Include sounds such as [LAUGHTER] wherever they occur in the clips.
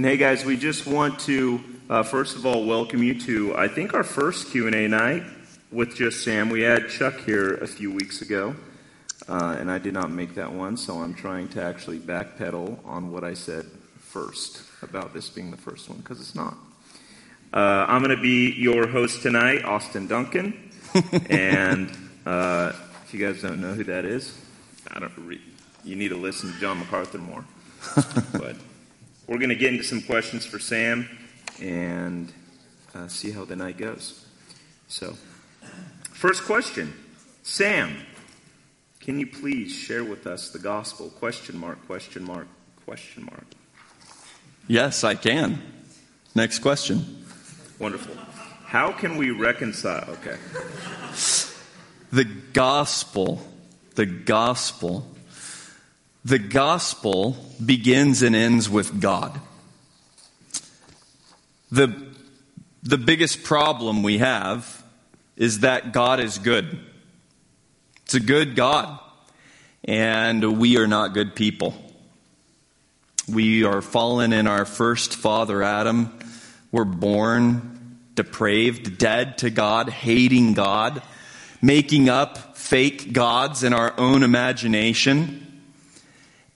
And hey guys, we just want to uh, first of all welcome you to I think our first Q and A night with just Sam. We had Chuck here a few weeks ago, uh, and I did not make that one, so I'm trying to actually backpedal on what I said first about this being the first one because it's not. Uh, I'm going to be your host tonight, Austin Duncan, [LAUGHS] and uh, if you guys don't know who that is, I don't. Re- you need to listen to John MacArthur more, [LAUGHS] but. We're going to get into some questions for Sam and uh, see how the night goes. So, first question Sam, can you please share with us the gospel? Question mark, question mark, question mark. Yes, I can. Next question. Wonderful. How can we reconcile? Okay. The gospel, the gospel the gospel begins and ends with God. The, the biggest problem we have is that God is good. It's a good God. And we are not good people. We are fallen in our first father, Adam. We're born depraved, dead to God, hating God, making up fake gods in our own imagination.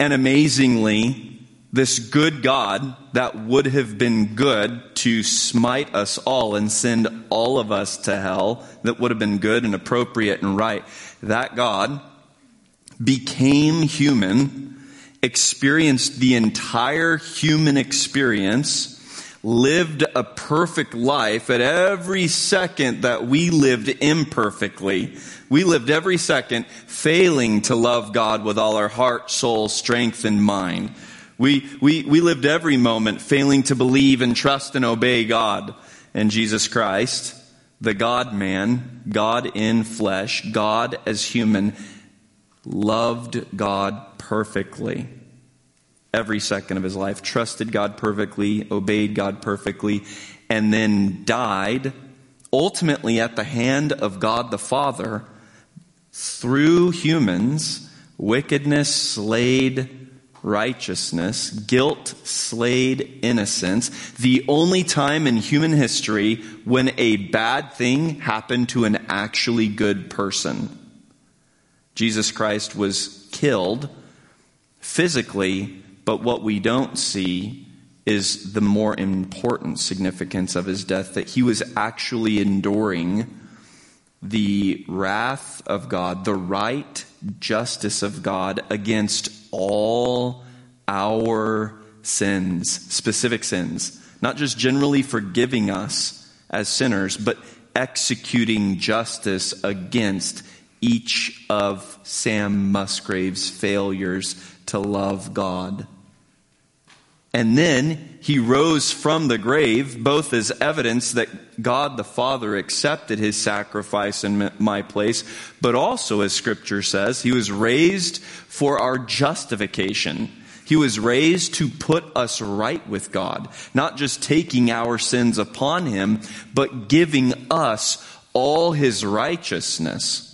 And amazingly, this good God that would have been good to smite us all and send all of us to hell, that would have been good and appropriate and right, that God became human, experienced the entire human experience, lived a perfect life at every second that we lived imperfectly. We lived every second failing to love God with all our heart, soul, strength, and mind. We, we, we lived every moment failing to believe and trust and obey God. And Jesus Christ, the God man, God in flesh, God as human, loved God perfectly every second of his life, trusted God perfectly, obeyed God perfectly, and then died ultimately at the hand of God the Father through humans, wickedness slayed righteousness, guilt slayed innocence. The only time in human history when a bad thing happened to an actually good person. Jesus Christ was killed physically, but what we don't see is the more important significance of his death that he was actually enduring the wrath of God, the right justice of God against all our sins, specific sins, not just generally forgiving us as sinners, but executing justice against each of Sam Musgrave's failures to love God. And then he rose from the grave, both as evidence that God the Father accepted his sacrifice in my place, but also, as scripture says, he was raised for our justification. He was raised to put us right with God, not just taking our sins upon him, but giving us all his righteousness.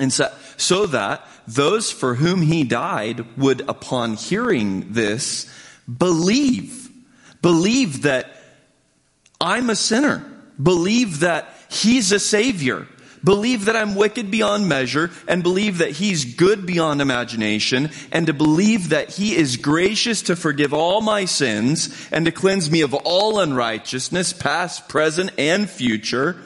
And so, so that those for whom he died would, upon hearing this, Believe. Believe that I'm a sinner. Believe that He's a Savior. Believe that I'm wicked beyond measure and believe that He's good beyond imagination and to believe that He is gracious to forgive all my sins and to cleanse me of all unrighteousness, past, present, and future.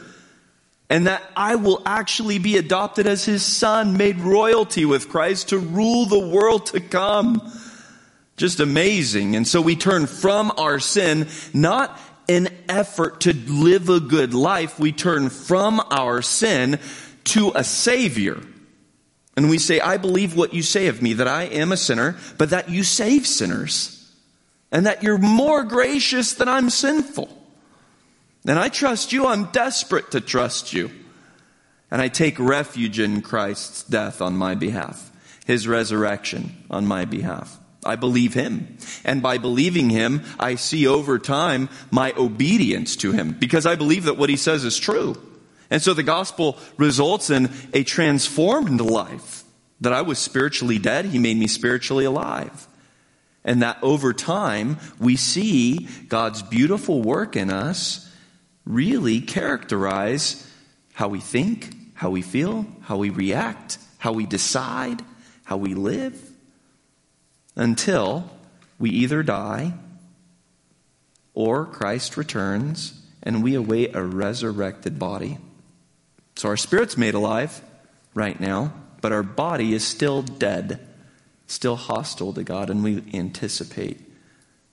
And that I will actually be adopted as His Son, made royalty with Christ to rule the world to come. Just amazing. And so we turn from our sin, not an effort to live a good life. We turn from our sin to a Savior And we say, I believe what you say of me, that I am a sinner, but that you save sinners. And that you're more gracious than I'm sinful. And I trust you. I'm desperate to trust you. And I take refuge in Christ's death on my behalf, his resurrection on my behalf. I believe him. And by believing him, I see over time my obedience to him because I believe that what he says is true. And so the gospel results in a transformed life. That I was spiritually dead, he made me spiritually alive. And that over time, we see God's beautiful work in us really characterize how we think, how we feel, how we react, how we decide, how we live, until we either die or Christ returns and we await a resurrected body. So our spirit's made alive right now, but our body is still dead, still hostile to God, and we anticipate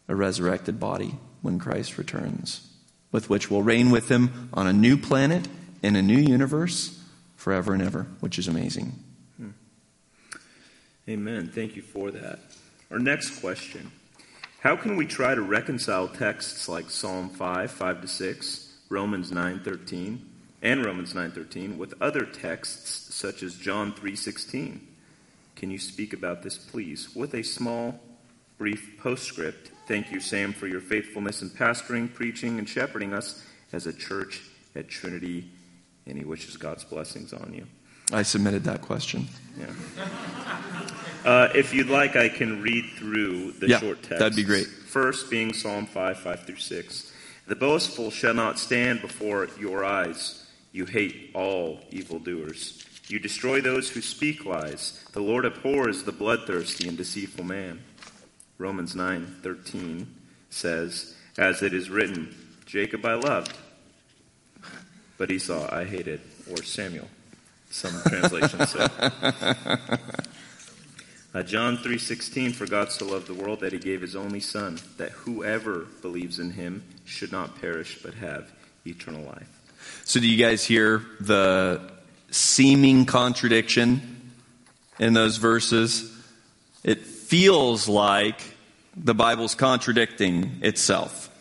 a resurrected body when Christ returns, with which we'll reign with him on a new planet in a new universe forever and ever, which is amazing. Hmm. Amen. Thank you for that. Our next question How can we try to reconcile texts like Psalm 5, 5 to 6, Romans 9, 13, and Romans 9:13 with other texts such as John 3:16. Can you speak about this please with a small brief postscript? Thank you Sam for your faithfulness in pastoring, preaching and shepherding us as a church at Trinity and he wishes God's blessings on you. I submitted that question. Yeah. Uh, if you'd like, I can read through the yeah, short text. That'd be great. First being Psalm 5, 5 through 6. The boastful shall not stand before your eyes. You hate all evildoers. You destroy those who speak lies. The Lord abhors the bloodthirsty and deceitful man. Romans 9:13 says, "As it is written, Jacob I loved, but Esau I hated," or Samuel. Some translations say. Uh, John 3:16 for God so loved the world that he gave his only son that whoever believes in him should not perish but have eternal life. So, do you guys hear the seeming contradiction in those verses? It feels like the Bible's contradicting itself.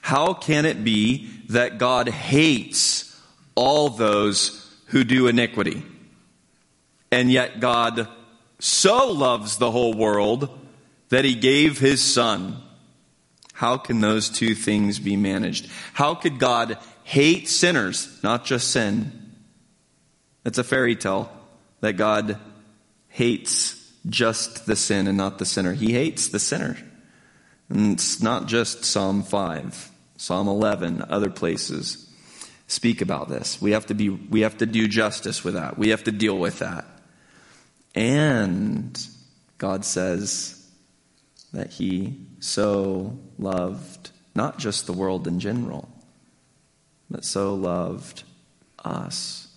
How can it be that God hates all those who do iniquity? And yet God so loves the whole world that he gave his son. How can those two things be managed? How could God hate sinners, not just sin. It's a fairy tale that God hates just the sin and not the sinner. He hates the sinner. And it's not just Psalm 5, Psalm 11, other places speak about this. We have to be we have to do justice with that. We have to deal with that. And God says that he so loved not just the world in general, but so loved us.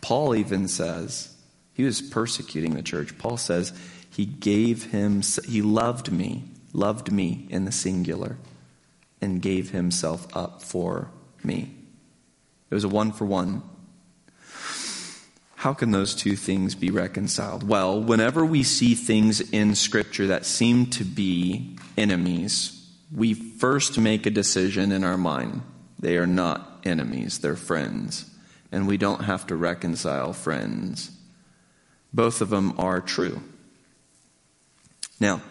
Paul even says, he was persecuting the church. Paul says, he gave him, he loved me, loved me in the singular, and gave himself up for me. It was a one for one. How can those two things be reconciled? Well, whenever we see things in Scripture that seem to be enemies, we first make a decision in our mind. They are not enemies, they're friends. And we don't have to reconcile friends. Both of them are true. Now,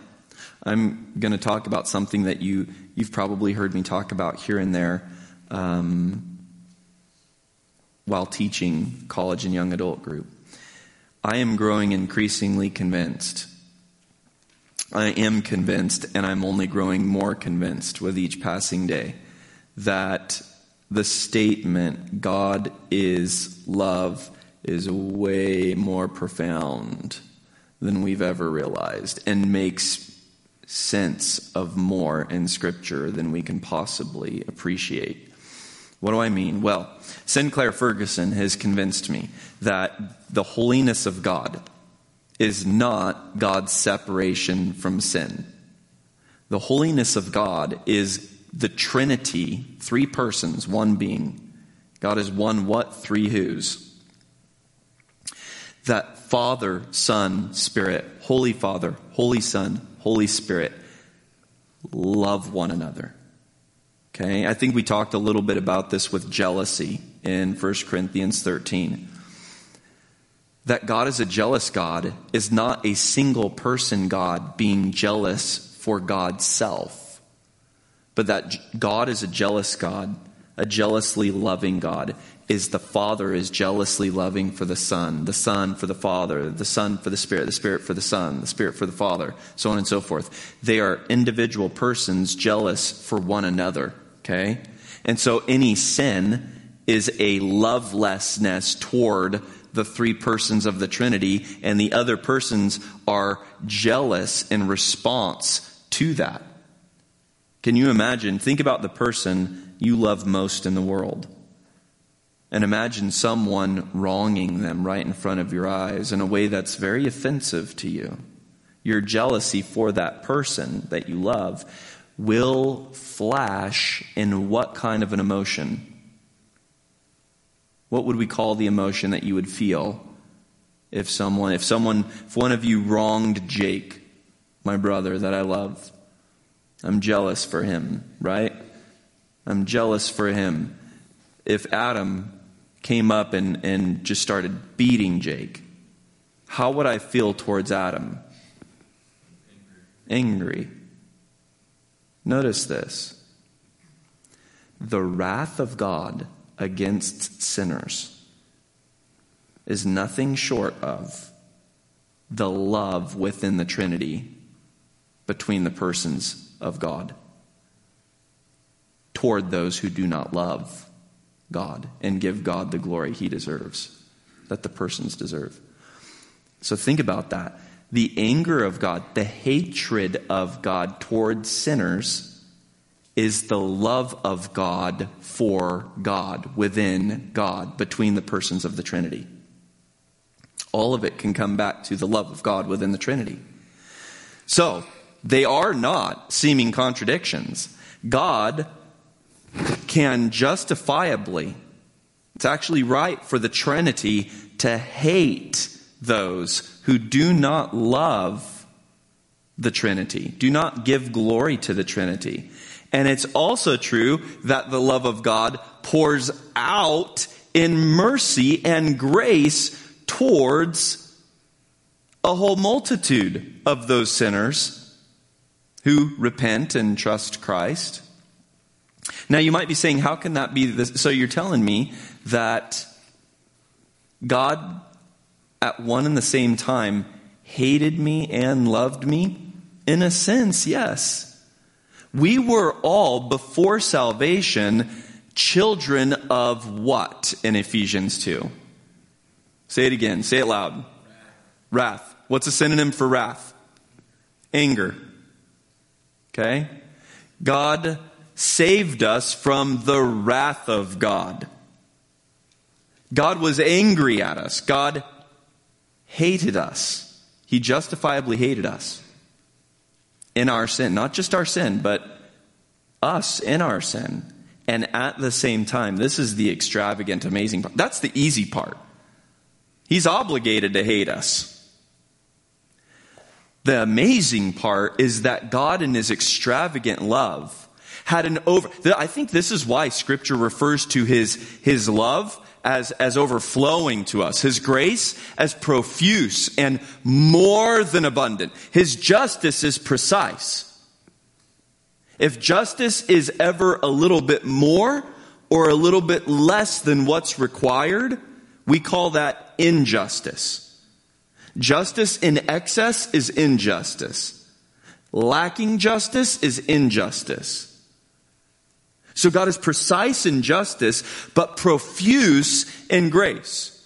I'm going to talk about something that you, you've probably heard me talk about here and there um, while teaching college and young adult group. I am growing increasingly convinced. I am convinced, and I'm only growing more convinced with each passing day that the statement, God is love, is way more profound than we've ever realized and makes sense of more in Scripture than we can possibly appreciate. What do I mean? Well, Sinclair Ferguson has convinced me that the holiness of God is not God's separation from sin. The holiness of God is the Trinity, three persons, one being. God is one what? Three who's. That Father, Son, Spirit, Holy Father, Holy Son, Holy Spirit, love one another. Okay, I think we talked a little bit about this with jealousy in 1 Corinthians 13. That God is a jealous God is not a single person God being jealous for God's self, but that God is a jealous God, a jealously loving God, is the Father is jealously loving for the Son, the Son for the Father, the Son for the Spirit, the Spirit for the Son, the Spirit for the Father, so on and so forth. They are individual persons jealous for one another, okay? And so any sin is a lovelessness toward the three persons of the Trinity, and the other persons are jealous in response to that. Can you imagine? Think about the person you love most in the world and imagine someone wronging them right in front of your eyes in a way that's very offensive to you. Your jealousy for that person that you love will flash in what kind of an emotion? What would we call the emotion that you would feel if someone, if someone, if one of you wronged Jake, my brother that I love? I'm jealous for him, right? I'm jealous for him. If Adam came up and, and just started beating Jake, how would I feel towards Adam? Angry. Notice this the wrath of God against sinners is nothing short of the love within the Trinity between the persons of God toward those who do not love God and give God the glory he deserves, that the persons deserve. So think about that. The anger of God, the hatred of God towards sinners, is the love of God for God, within God, between the persons of the Trinity. All of it can come back to the love of God within the Trinity. So, they are not seeming contradictions. God can justifiably, it's actually right for the Trinity to hate those who do not love the Trinity, do not give glory to the Trinity. And it's also true that the love of God pours out in mercy and grace towards a whole multitude of those sinners who repent and trust Christ. Now, you might be saying, how can that be this? So, you're telling me that God, at one and the same time, hated me and loved me? In a sense, yes. We were all, before salvation, children of what in Ephesians 2? Say it again. Say it loud. Wrath. What's a synonym for wrath? Anger. Okay? God saved us from the wrath of God. God was angry at us. God hated us. He justifiably hated us in our sin. Not just our sin, but us in our sin. And at the same time, this is the extravagant, amazing part. That's the easy part. He's obligated to hate us. The amazing part is that God, in His extravagant love, had an over. I think this is why Scripture refers to His His love as as overflowing to us, His grace as profuse and more than abundant. His justice is precise. If justice is ever a little bit more or a little bit less than what's required, we call that injustice. Justice in excess is injustice. Lacking justice is injustice. So God is precise in justice, but profuse in grace.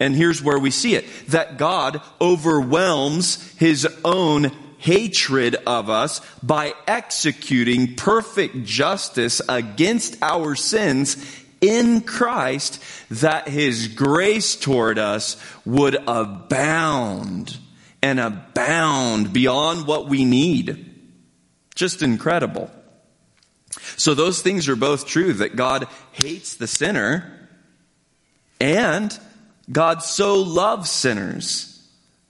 And here's where we see it that God overwhelms his own hatred of us by executing perfect justice against our sins in Christ that his grace toward us would abound and abound beyond what we need. Just incredible. So those things are both true that God hates the sinner and God so loves sinners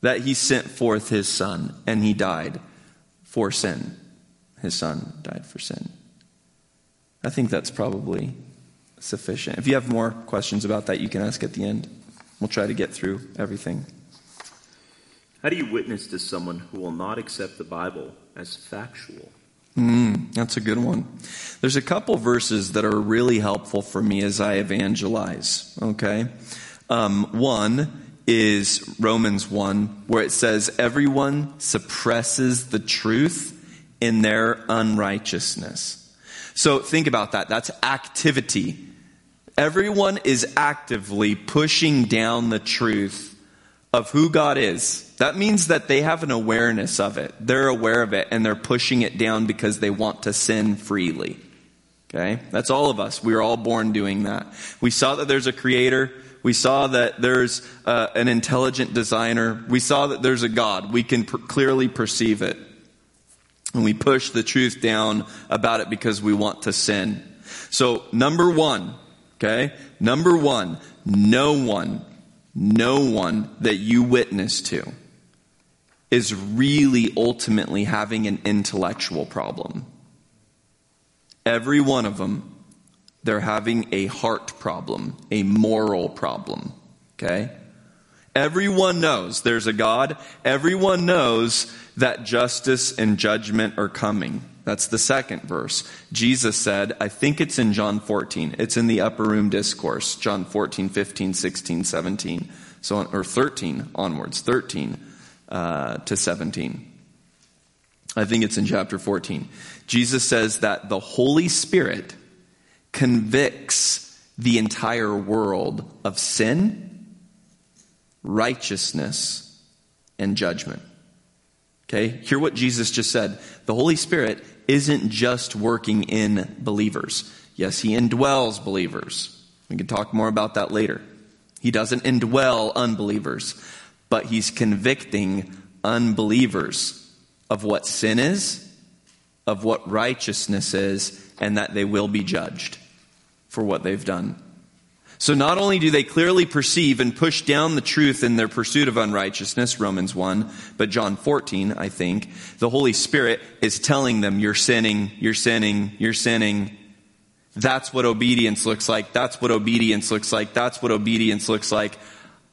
that he sent forth his son and he died for sin. His son died for sin. I think that's probably sufficient. If you have more questions about that, you can ask at the end. We'll try to get through everything. How do you witness to someone who will not accept the Bible as factual? Mm, that's a good one. There's a couple verses that are really helpful for me as I evangelize. Okay? Um, one is Romans 1, where it says, Everyone suppresses the truth in their unrighteousness. So think about that. That's activity. Everyone is actively pushing down the truth of who God is. That means that they have an awareness of it. They're aware of it and they're pushing it down because they want to sin freely. Okay? That's all of us. We are all born doing that. We saw that there's a creator. We saw that there's uh, an intelligent designer. We saw that there's a God. We can clearly perceive it. And we push the truth down about it because we want to sin. So, number one, okay? Number one, no one, no one that you witness to is really ultimately having an intellectual problem. Every one of them they're having a heart problem, a moral problem. Okay? Everyone knows there's a God. Everyone knows that justice and judgment are coming. That's the second verse. Jesus said, I think it's in John 14. It's in the upper room discourse, John 14, 15, 16, 17. So, or 13 onwards, 13 uh, to 17. I think it's in chapter 14. Jesus says that the Holy Spirit convicts the entire world of sin, righteousness, and judgment. Okay? Hear what Jesus just said. The Holy Spirit isn't just working in believers. Yes, He indwells believers. We can talk more about that later. He doesn't indwell unbelievers, but He's convicting unbelievers of what sin is, of what righteousness is, and that they will be judged for what they've done. So not only do they clearly perceive and push down the truth in their pursuit of unrighteousness, Romans 1, but John 14, I think, the Holy Spirit is telling them, you're sinning, you're sinning, you're sinning. That's what obedience looks like. That's what obedience looks like. That's what obedience looks like.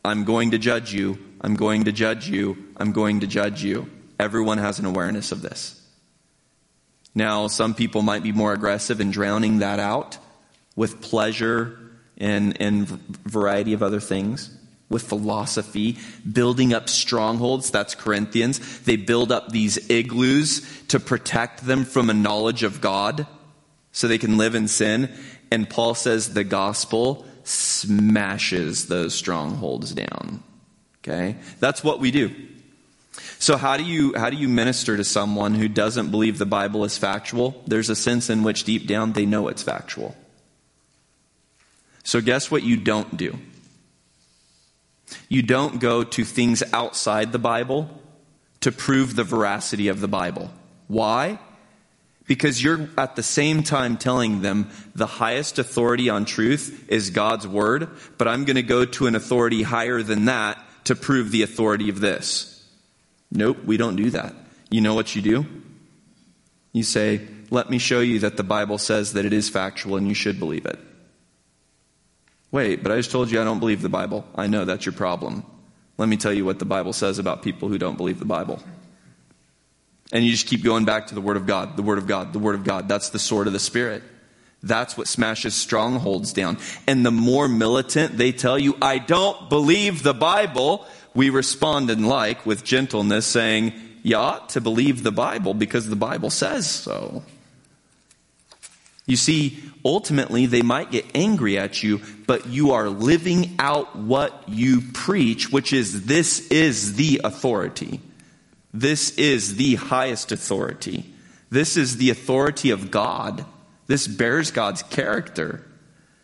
I'm going to judge you. I'm going to judge you. I'm going to judge you. Everyone has an awareness of this. Now, some people might be more aggressive in drowning that out with pleasure and, and variety of other things, with philosophy, building up strongholds. That's Corinthians. They build up these igloos to protect them from a knowledge of God so they can live in sin. And Paul says the gospel smashes those strongholds down. Okay? That's what we do. So how do you how do you minister to someone who doesn't believe the Bible is factual? There's a sense in which deep down they know it's factual. So, guess what you don't do? You don't go to things outside the Bible to prove the veracity of the Bible. Why? Because you're at the same time telling them the highest authority on truth is God's Word, but I'm going to go to an authority higher than that to prove the authority of this. Nope, we don't do that. You know what you do? You say, Let me show you that the Bible says that it is factual and you should believe it. Wait, but I just told you I don't believe the Bible. I know that's your problem. Let me tell you what the Bible says about people who don't believe the Bible. And you just keep going back to the Word of God, the Word of God, the Word of God. That's the sword of the Spirit. That's what smashes strongholds down. And the more militant they tell you, I don't believe the Bible, we respond in like with gentleness, saying, You ought to believe the Bible because the Bible says so. You see, ultimately, they might get angry at you, but you are living out what you preach, which is this is the authority. This is the highest authority. This is the authority of God. This bears God's character.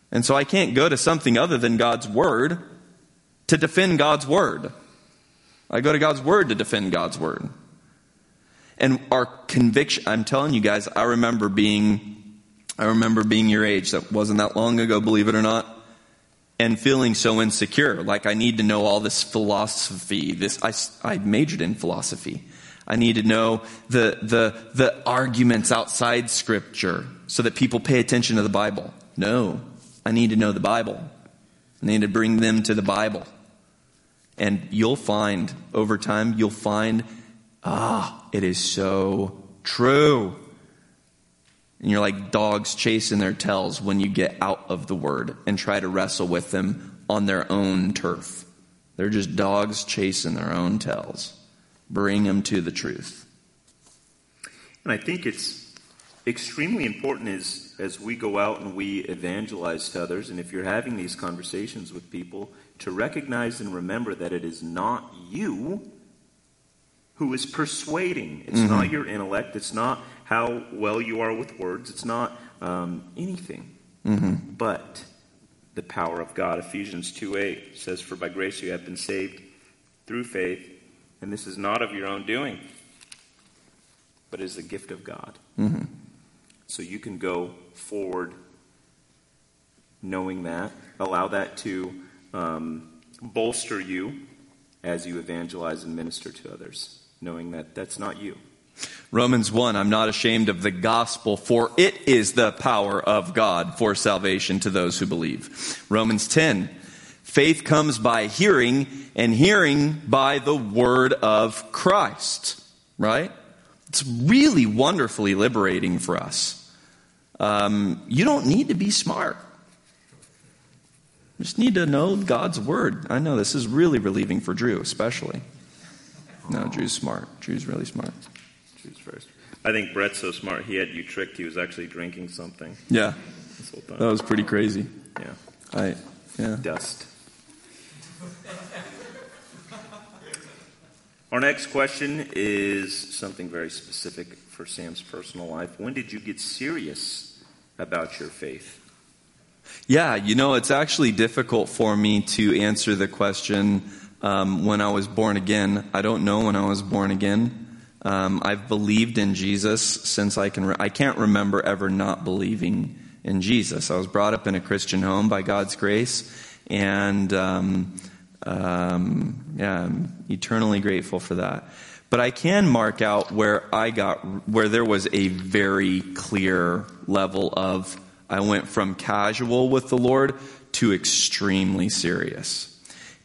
And so I can't go to something other than God's word to defend God's word. I go to God's word to defend God's word. And our conviction, I'm telling you guys, I remember being I remember being your age. That wasn't that long ago, believe it or not. and feeling so insecure. Like I need to know all this philosophy. This I, I majored in philosophy. I need to know the, the, the arguments outside scripture so that people pay attention to the Bible. No, I need to know the Bible. I need to bring them to the Bible. And you'll find, over time, you'll find, ah, it is so true. And you're like dogs chasing their tails when you get out of the Word and try to wrestle with them on their own turf. They're just dogs chasing their own tails. Bring them to the truth. And I think it's extremely important is as we go out and we evangelize to others, and if you're having these conversations with people, to recognize and remember that it is not you who is persuading. It's mm-hmm. not your intellect. It's not how well you are with words. It's not um, anything. Mm-hmm. But the power of God. Ephesians 2 8 says, For by grace you have been saved through faith, and this is not of your own doing, but is the gift of God. Mm-hmm. So you can go forward knowing that, allow that to um, bolster you as you evangelize and minister to others, knowing that that's not you. Romans 1, I'm not ashamed of the gospel, for it is the power of God for salvation to those who believe. Romans 10, faith comes by hearing, and hearing by the word of Christ. Right? It's really wonderfully liberating for us. Um, you don't need to be smart. You just need to know God's word. I know this is really relieving for Drew, especially. No, Drew's smart. Drew's really smart. Drew's first. I think Brett's so smart. He had you tricked. He was actually drinking something. Yeah, that was pretty crazy. Yeah. I yeah. Dust. Our next question is something very specific for Sam's personal life. When did you get serious about your faith? Yeah, you know, it's actually difficult for me to answer the question um, when I was born again. I don't know when I was born again. Um, I've believed in Jesus since I can. Re- I can't remember ever not believing in Jesus. I was brought up in a Christian home by God's grace, and um, um, yeah, I'm eternally grateful for that. But I can mark out where I got where there was a very clear level of I went from casual with the Lord to extremely serious.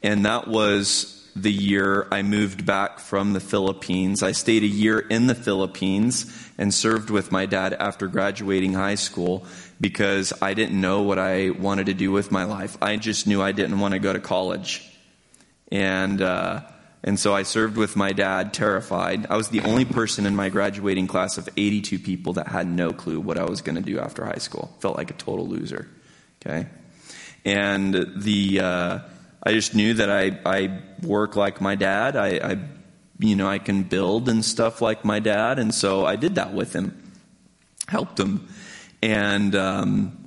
And that was the year I moved back from the Philippines. I stayed a year in the Philippines and served with my dad after graduating high school because I didn't know what I wanted to do with my life. I just knew I didn't want to go to college. And, uh, and so I served with my dad, terrified. I was the only person in my graduating class of 82 people that had no clue what I was going to do after high school. Felt like a total loser. Okay? And the, uh, I just knew that I, I work like my dad. I, I, you know, I can build and stuff like my dad. And so I did that with him, helped him. And, um,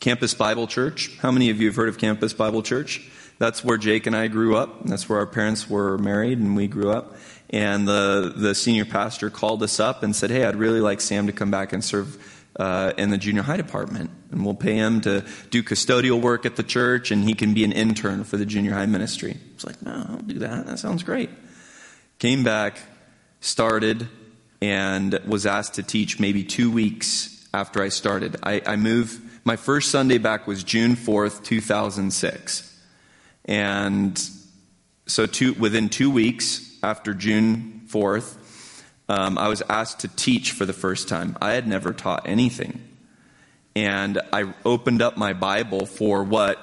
Campus Bible Church. How many of you have heard of Campus Bible Church? That's where Jake and I grew up. That's where our parents were married and we grew up. And the, the senior pastor called us up and said, Hey, I'd really like Sam to come back and serve uh, in the junior high department. And we'll pay him to do custodial work at the church and he can be an intern for the junior high ministry. It's like, No, I'll do that. That sounds great. Came back, started, and was asked to teach maybe two weeks after I started. I, I moved, my first Sunday back was June 4th, 2006. And so two, within two weeks after June 4th, um, I was asked to teach for the first time. I had never taught anything. And I opened up my Bible for what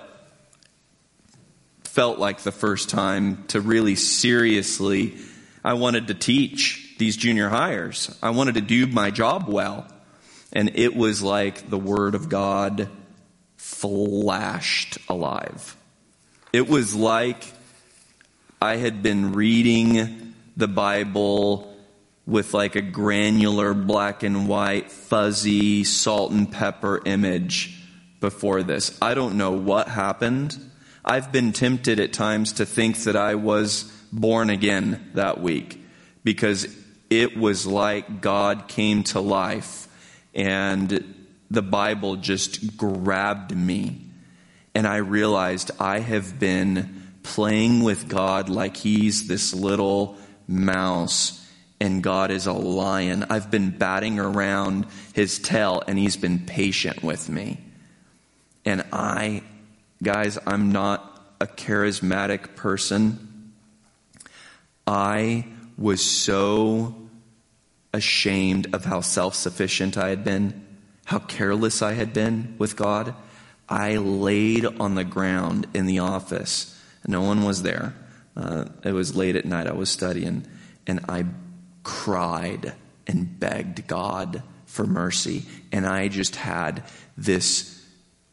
felt like the first time to really seriously, I wanted to teach these junior highers. I wanted to do my job well. And it was like the Word of God flashed alive. It was like I had been reading the Bible with like a granular black and white, fuzzy salt and pepper image before this. I don't know what happened. I've been tempted at times to think that I was born again that week because it was like God came to life and the Bible just grabbed me and I realized I have been playing with God like he's this little mouse and God is a lion. I've been batting around his tail and he's been patient with me. And I, guys, I'm not a charismatic person. I was so ashamed of how self sufficient I had been, how careless I had been with God. I laid on the ground in the office. No one was there. Uh, it was late at night. I was studying, and I cried and begged God for mercy. And I just had this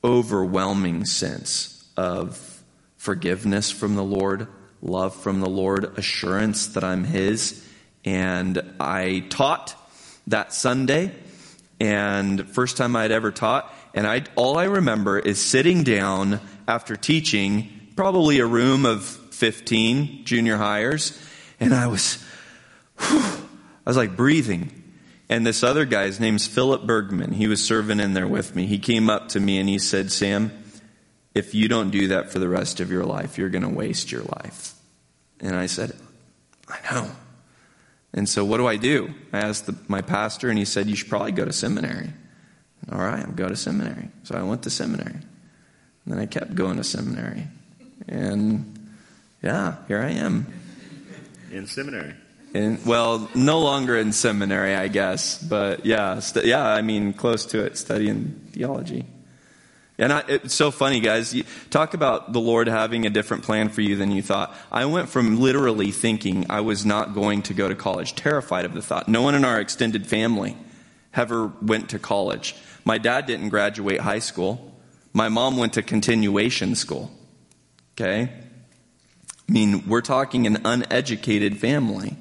overwhelming sense of forgiveness from the Lord, love from the Lord, assurance that I'm His. And I taught that Sunday, and first time I'd ever taught, and I, all I remember is sitting down after teaching, probably a room of 15 junior highers, and I was, whew, I was like breathing. And this other guy, his name's Philip Bergman, he was serving in there with me. He came up to me and he said, Sam, if you don't do that for the rest of your life, you're going to waste your life. And I said, I know. And so what do I do? I asked the, my pastor and he said, you should probably go to seminary. All right, I'll go to seminary. So I went to seminary. And then I kept going to seminary. And yeah, here I am. In seminary. In, well, no longer in seminary, I guess, but yeah, st- yeah, I mean, close to it, studying theology. And I, it's so funny, guys. You talk about the Lord having a different plan for you than you thought. I went from literally thinking I was not going to go to college, terrified of the thought. No one in our extended family ever went to college. My dad didn't graduate high school. My mom went to continuation school. Okay? I mean, we're talking an uneducated family.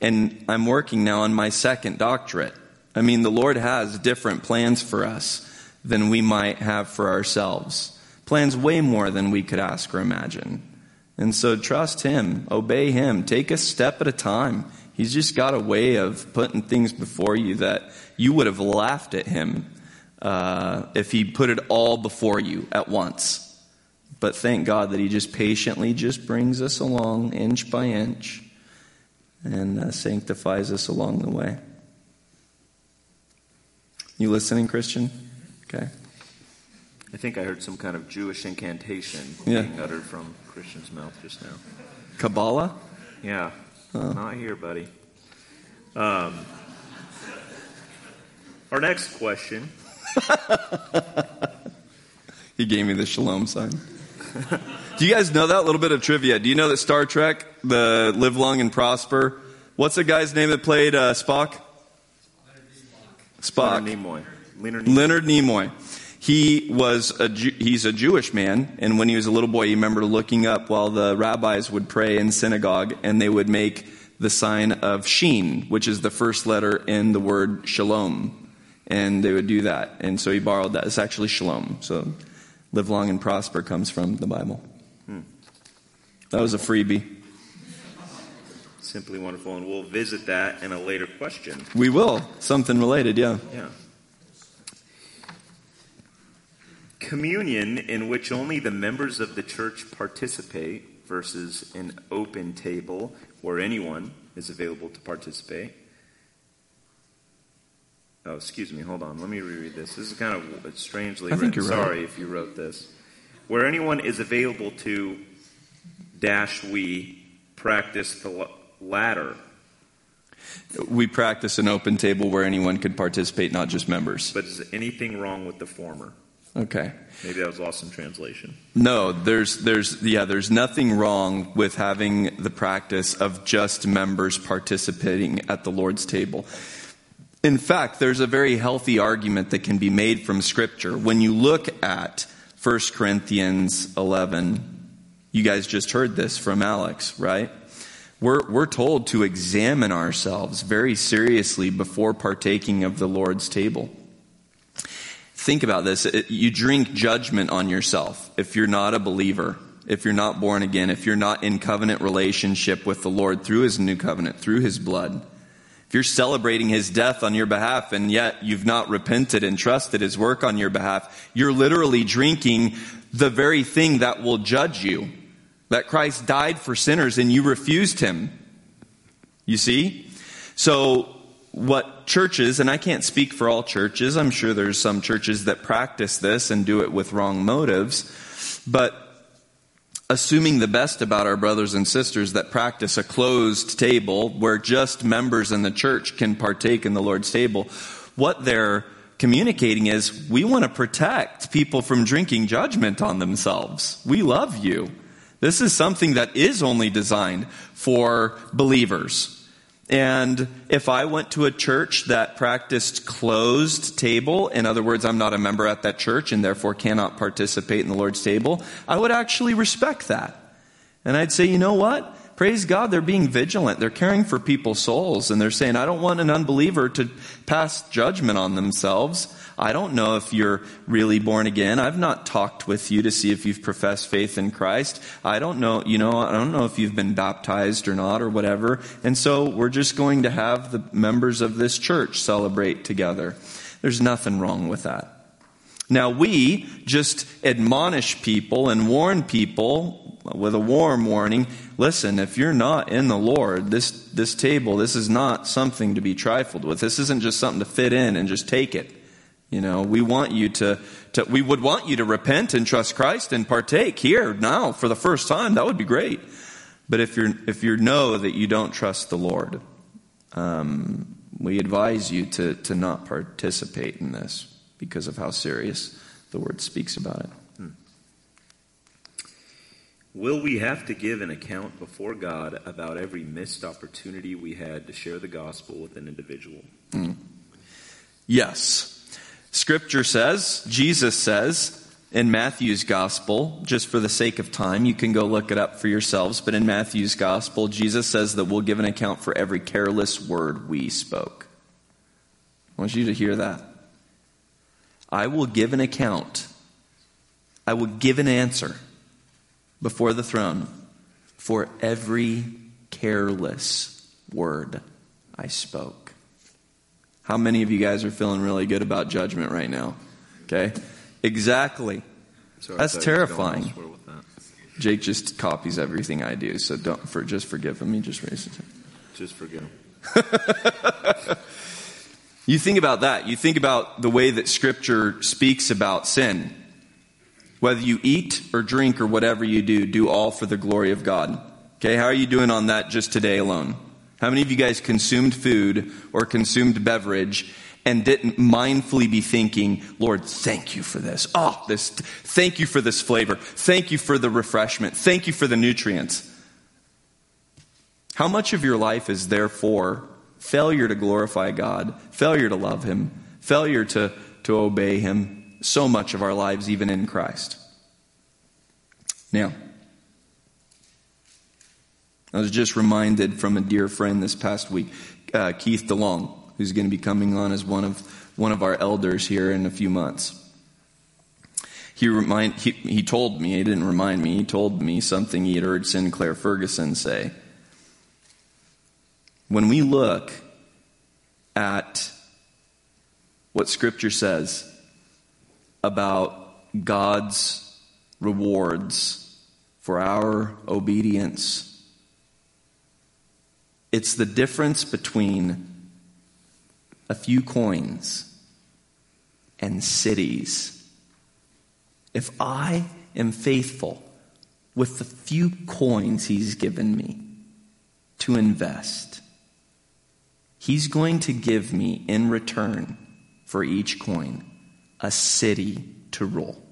And I'm working now on my second doctorate. I mean, the Lord has different plans for us than we might have for ourselves. Plans way more than we could ask or imagine. And so trust Him, obey Him, take a step at a time. He's just got a way of putting things before you that you would have laughed at Him uh, if He put it all before you at once. But thank God that He just patiently just brings us along inch by inch and uh, sanctifies us along the way. You listening, Christian? Okay. I think I heard some kind of Jewish incantation Yeah. being uttered from Christian's mouth just now. Kabbalah? Yeah, not here, buddy. Um, our next question. [LAUGHS] He gave me the shalom sign. [LAUGHS] Do you guys know that? A little bit of trivia. Do you know that Star Trek, the Live Long and Prosper, what's the guy's name that played uh, Spock? Spock. Leonard Nimoy. Leonard Nimoy. Leonard Nimoy. He was a Jew, he's a Jewish man, and when he was a little boy, he remember looking up while the rabbis would pray in synagogue, and they would make the sign of Shin, which is the first letter in the word Shalom, and they would do that, and so he borrowed that. It's actually Shalom. So, live long and prosper comes from the Bible. That was a freebie. Simply wonderful, and we'll visit that in a later question. We will something related, yeah. Yeah. Communion in which only the members of the church participate versus an open table where anyone is available to participate. Oh, excuse me, hold on. Let me reread this. This is kind of strangely I written. right. Sorry if you wrote this. Where anyone is available to dash we practice the latter. We practice an open table where anyone could participate, not just members. But is anything wrong with the former? Okay. Maybe that was lost in translation. No, there's there's yeah, there's nothing wrong with having the practice of just members participating at the Lord's table. In fact, there's a very healthy argument that can be made from scripture. When you look at 1 Corinthians 11, you guys just heard this from Alex, right? We're, we're told to examine ourselves very seriously before partaking of the Lord's table. Think about this. It- You drink judgment on yourself if you're not a believer, if you're not born again, if you're not in covenant relationship with the Lord through his new covenant, through his blood. If you're celebrating his death on your behalf and yet you've not repented and trusted his work on your behalf, you're literally drinking the very thing that will judge you. That Christ died for sinners and you refused him. You see? So, what churches, and I can't speak for all churches, I'm sure there's some churches that practice this and do it with wrong motives, but assuming the best about our brothers and sisters that practice a closed table where just members in the church can partake in the Lord's table, what they're communicating is we want to protect people from drinking judgment on themselves. We love you. This is something that is only designed for believers. And if I went to a church that practiced closed table, in other words, I'm not a member at that church and therefore cannot participate in the Lord's table, I would actually respect that. And I'd say, you know what? Praise God, they're being vigilant. They're caring for people's souls. And they're saying, I don't want an unbeliever to pass judgment on themselves. I don't know if you're really born again. I've not talked with you to see if you've professed faith in Christ. I don't know, you know, I don't know if you've been baptized or not or whatever. And so we're just going to have the members of this church celebrate together. There's nothing wrong with that. Now we just admonish people and warn people with a warm warning. Listen, if you're not in the Lord, this, this table, this is not something to be trifled with. This isn't just something to fit in and just take it. You know, we want you to, to, we would want you to repent and trust Christ and partake here now for the first time. That would be great. But if you're, if you know that you don't trust the Lord, um, we advise you to, to not participate in this because of how serious the word speaks about it. Hmm. Will we have to give an account before God about every missed opportunity we had to share the gospel with an individual? Hmm. Yes. Scripture says, Jesus says, in Matthew's gospel, just for the sake of time, you can go look it up for yourselves, but in Matthew's gospel, Jesus says that we'll give an account for every careless word we spoke. I want you to hear that. I will give an account. I will give an answer before the throne for every careless word I spoke. How many of you guys are feeling really good about judgment right now? Okay? Exactly. Sorry, That's terrifying. That. Jake just copies everything I do, so don't for just forgive him. He just raised it. Just forgive him. [LAUGHS] you think about that. You think about the way that Scripture speaks about sin. Whether you eat or drink or whatever you do, do all for the glory of God. Okay, how are you doing on that just today alone? How many of you guys consumed food or consumed beverage and didn't mindfully be thinking, Lord, thank you for this. Oh, this, thank you for this flavor. Thank you for the refreshment. Thank you for the nutrients. How much of your life is therefore failure to glorify God, failure to love Him, failure to, to obey Him? So much of our lives, even in Christ. Now, I was just reminded from a dear friend this past week, uh, Keith DeLong, who's going to be coming on as one of one of our elders here in a few months. He remind he, he told me he didn't remind me he told me something he had heard Sinclair Ferguson say. When we look at what Scripture says about God's rewards for our obedience it's the difference between a few coins and cities. If I am faithful with the few coins He's given me to invest, He's going to give me in return for each coin a city to rule.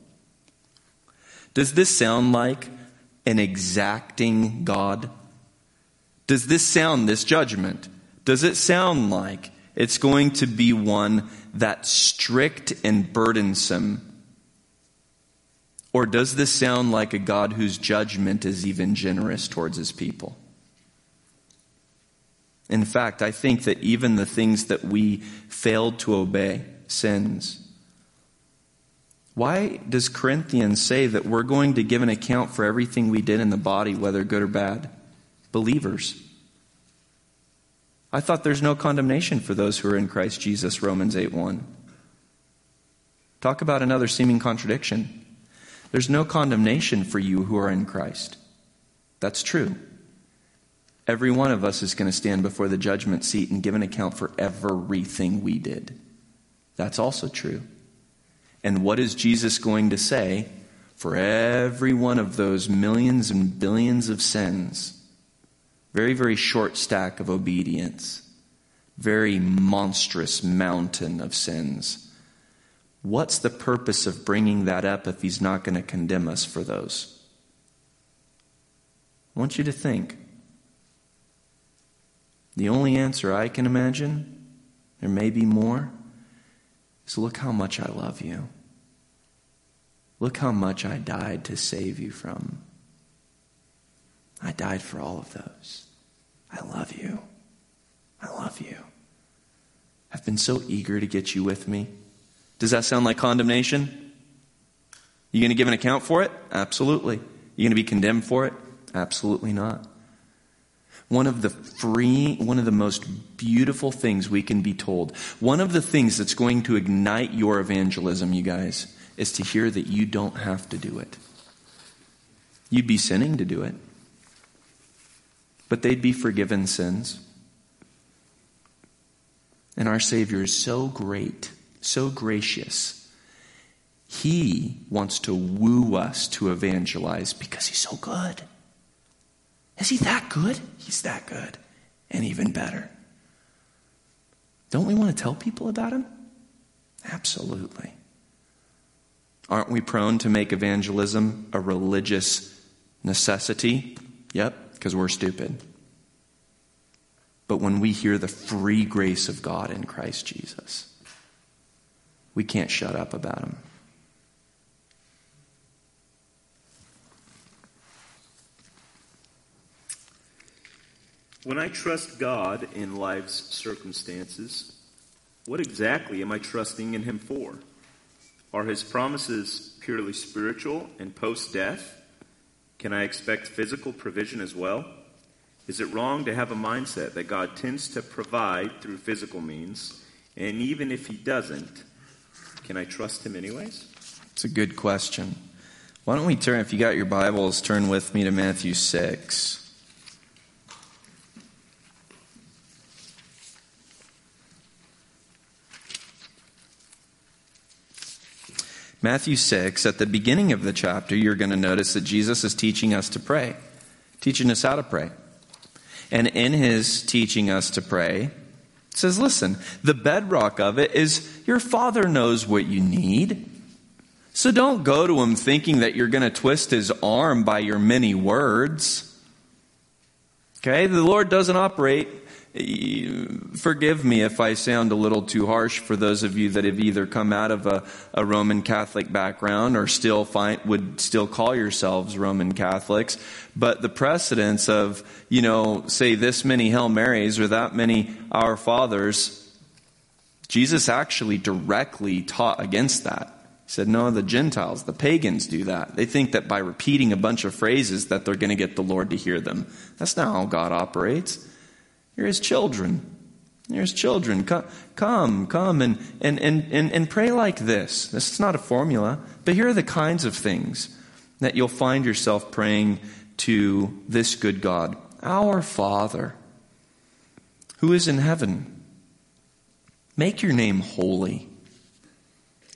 Does this sound like an exacting God? Does this sound, this judgment, does it sound like it's going to be one that's strict and burdensome? Or does this sound like a God whose judgment is even generous towards his people? In fact, I think that even the things that we failed to obey, sins, why does Corinthians say that we're going to give an account for everything we did in the body, whether good or bad? Believers. I thought there's no condemnation for those who are in Christ Jesus, Romans 8 1. Talk about another seeming contradiction. There's no condemnation for you who are in Christ. That's true. Every one of us is going to stand before the judgment seat and give an account for everything we did. That's also true. And what is Jesus going to say for every one of those millions and billions of sins? Very, very short stack of obedience, very monstrous mountain of sins. What's the purpose of bringing that up if he's not going to condemn us for those? I want you to think. The only answer I can imagine, there may be more, is look how much I love you. Look how much I died to save you from. I died for all of those. I love you. I love you. I've been so eager to get you with me. Does that sound like condemnation? You going to give an account for it? Absolutely. You going to be condemned for it? Absolutely not. One of the free, one of the most beautiful things we can be told, one of the things that's going to ignite your evangelism, you guys, is to hear that you don't have to do it. You'd be sinning to do it, but they'd be forgiven sins. And our Savior is so great so gracious. He wants to woo us to evangelize because he's so good. Is he that good? He's that good. And even better. Don't we want to tell people about him? Absolutely. Aren't we prone to make evangelism a religious necessity? Yep, because we're stupid. But when we hear the free grace of God in Christ Jesus, we can't shut up about him. When I trust God in life's circumstances, what exactly am I trusting in Him for? Are His promises purely spiritual and post death? Can I expect physical provision as well? Is it wrong to have a mindset that God tends to provide through physical means, and even if He doesn't, can I trust him anyways? It's a good question. Why don't we turn, if you got your Bibles, turn with me to Matthew 6. Matthew 6, at the beginning of the chapter, you're going to notice that Jesus is teaching us to pray, teaching us how to pray. And in his teaching us to pray, says, listen, the bedrock of it is your father knows what you need. So don't go to him thinking that you're going to twist his arm by your many words. Okay? The Lord doesn't operate Forgive me if I sound a little too harsh for those of you that have either come out of a, a Roman Catholic background or still find, would still call yourselves Roman Catholics. But the precedence of, you know, say this many Hail Marys or that many Our Fathers, Jesus actually directly taught against that. He said, no, the Gentiles, the pagans do that. They think that by repeating a bunch of phrases that they're going to get the Lord to hear them. That's not how God operates. You're his children. You're his children. Come, come, come and, and, and, and, and pray like this. This is not a formula, but here are the kinds of things that you'll find yourself praying to this good God. Our Father, who is in heaven, make your name holy.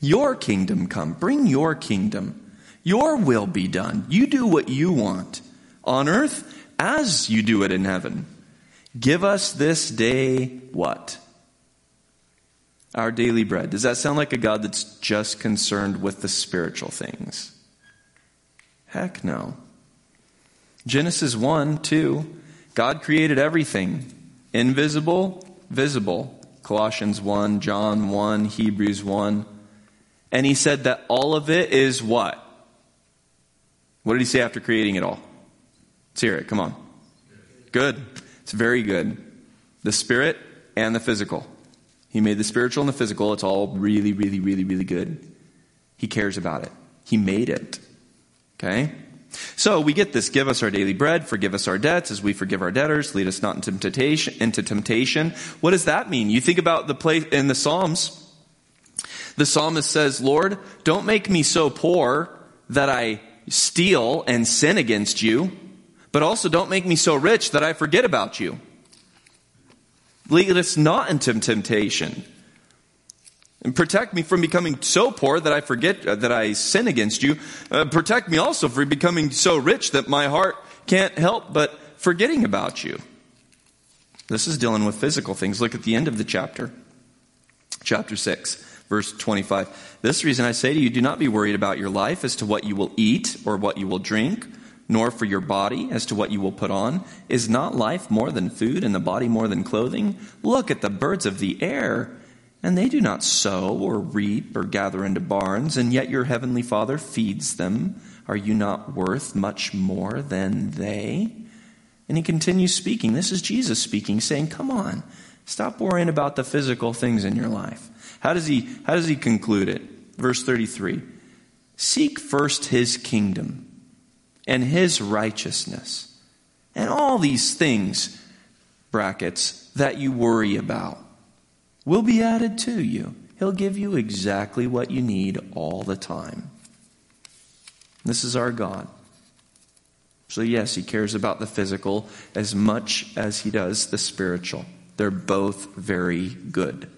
Your kingdom come. Bring your kingdom. Your will be done. You do what you want on earth as you do it in heaven. Give us this day what? Our daily bread. Does that sound like a God that's just concerned with the spiritual things? Heck no. Genesis 1, 2, God created everything invisible, visible. Colossians 1, John 1, Hebrews 1. And he said that all of it is what? What did he say after creating it all? Let's hear it. Come on. Good. It's very good. The spirit and the physical. He made the spiritual and the physical. It's all really, really, really, really good. He cares about it. He made it. Okay? So we get this give us our daily bread, forgive us our debts as we forgive our debtors, lead us not into temptation. What does that mean? You think about the place in the Psalms. The psalmist says, Lord, don't make me so poor that I steal and sin against you, but also don't make me so rich that I forget about you. Lead us not into temptation. And protect me from becoming so poor that I forget uh, that I sin against you. Uh, protect me also from becoming so rich that my heart can't help but forgetting about you. This is dealing with physical things. Look at the end of the chapter. Chapter 6, verse 25. This reason I say to you, do not be worried about your life as to what you will eat or what you will drink, nor for your body as to what you will put on. Is not life more than food and the body more than clothing? Look at the birds of the air, and they do not sow or reap or gather into barns, and yet your heavenly Father feeds them. Are you not worth much more than they? And he continues speaking. This is Jesus speaking, saying, Come on, stop worrying about the physical things in your life. How does he, how does he conclude it? Verse 33 Seek first his kingdom and his righteousness, and all these things, brackets, that you worry about will be added to you. He'll give you exactly what you need all the time. This is our God. So, yes, he cares about the physical as much as he does the spiritual. They're both very good.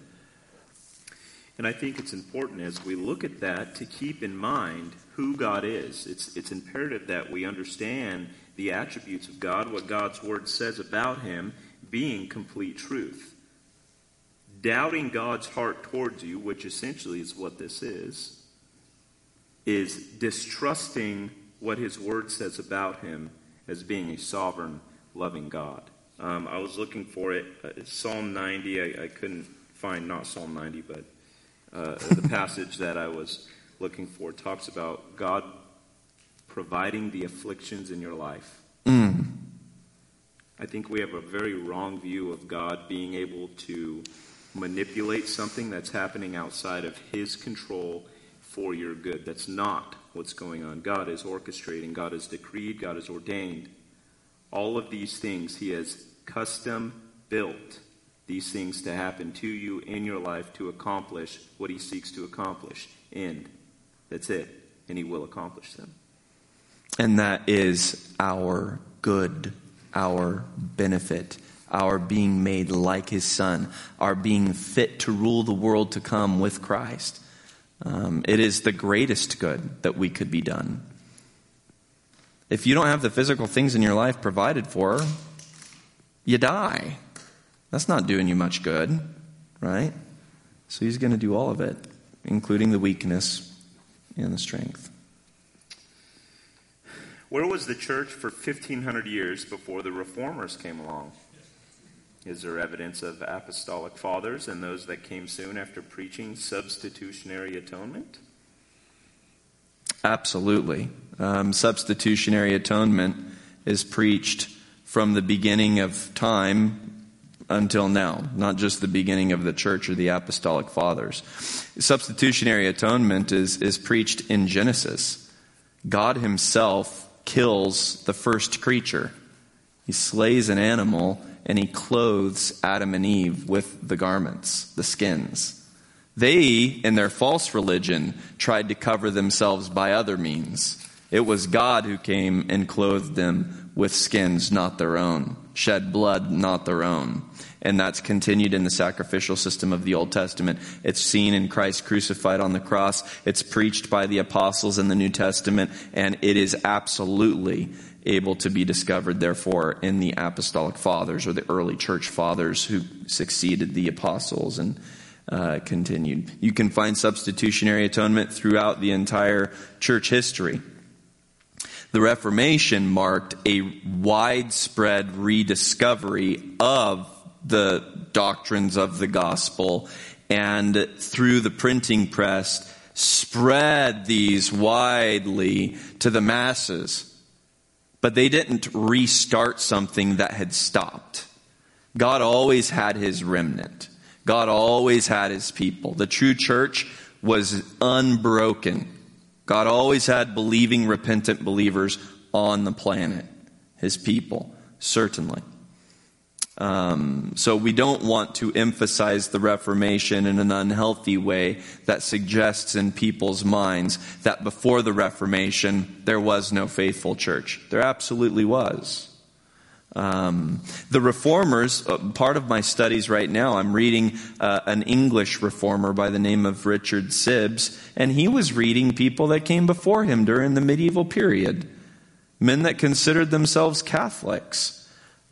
And I think it's important as we look at that to keep in mind who God is. It's, it's imperative that we understand the attributes of God, what God's Word says about Him being complete truth. Doubting God's heart towards you, which essentially is what this is, is distrusting what his word says about him as being a sovereign, loving God. Um, I was looking for it, uh, Psalm 90. I, I, couldn't find not Psalm 90, but uh, the passage that I was looking for talks about God providing the afflictions in your life. Mm. I think we have a very wrong view of God being able to manipulate something that's happening outside of His control for your good. That's not what's going on. God is orchestrating, God has decreed, God has ordained. All of these things He has custom built these things to happen to you in your life to accomplish what He seeks to accomplish. End. That's it. And He will accomplish them. And that is our good, our benefit, our being made like His Son, our being fit to rule the world to come with Christ. Um, it is the greatest good that we could be done. If you don't have the physical things in your life provided for, you die. That's not doing you much good, right? So he's going to do all of it, including the weakness and the strength. Where was the church for 1,500 years before the reformers came along? Is there evidence of apostolic fathers and those that came soon after preaching substitutionary atonement? Absolutely. Um, substitutionary atonement is preached from the beginning of time until now, not just the beginning of the church or the apostolic fathers. Substitutionary atonement is, is preached in Genesis. God Himself kills the first creature, He slays an animal and he clothes Adam and Eve with the garments, the skins. They, in their false religion, tried to cover themselves by other means. It was God who came and clothed them with skins not their own, shed blood not their own. And that's continued in the sacrificial system of the Old Testament. It's seen in Christ crucified on the cross. It's preached by the apostles in the New Testament. And it is absolutely able to be discovered, therefore, in the apostolic fathers or the early church fathers who succeeded the apostles and uh, continued. You can find substitutionary atonement throughout the entire church history. The Reformation marked a widespread rediscovery of the doctrines of the gospel and through the printing press spread these widely to the masses but they didn't restart something that had stopped. God always had his remnant. God always had his people. The true church was unbroken. God always had believing, repentant believers on the planet, his people, certainly. Um, so we don't want to emphasize the Reformation in an unhealthy way that suggests in people's minds that before the Reformation there was no faithful church. There absolutely was. Um, the reformers, uh, part of my studies right now, I'm reading uh, an English reformer by the name of Richard Sibbes, and he was reading people that came before him during the medieval period, men that considered themselves Catholics.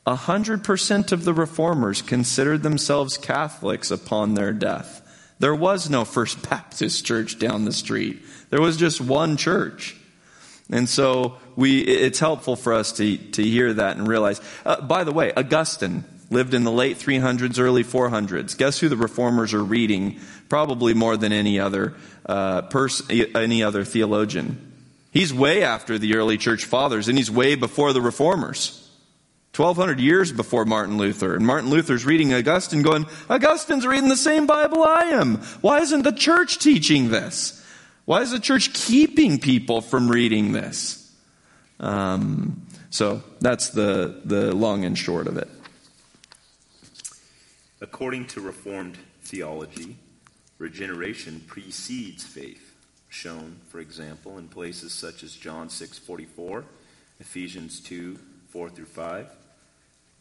A hundred percent of the reformers considered themselves Catholics upon their death. There was no First [LAUGHS] Baptist church down the street. There was just one church. And so we, it's helpful for us to, to hear that and realize. Uh, by the way, Augustine lived in the late 300s, early 400s. Guess who the reformers are reading? Probably more than any other uh, any other theologian. He's way after the early church fathers, and he's way before the reformers. 1200 years before Martin Luther. And Martin Luther's reading Augustine going, Augustine's reading the same Bible I am. Why isn't the church teaching this? Why is the church keeping people from reading this? Um, so that's the, the long and short of it. According to Reformed theology, regeneration precedes faith, shown, for example, in places such as John 6:44, Ephesians 2, 4 through 5,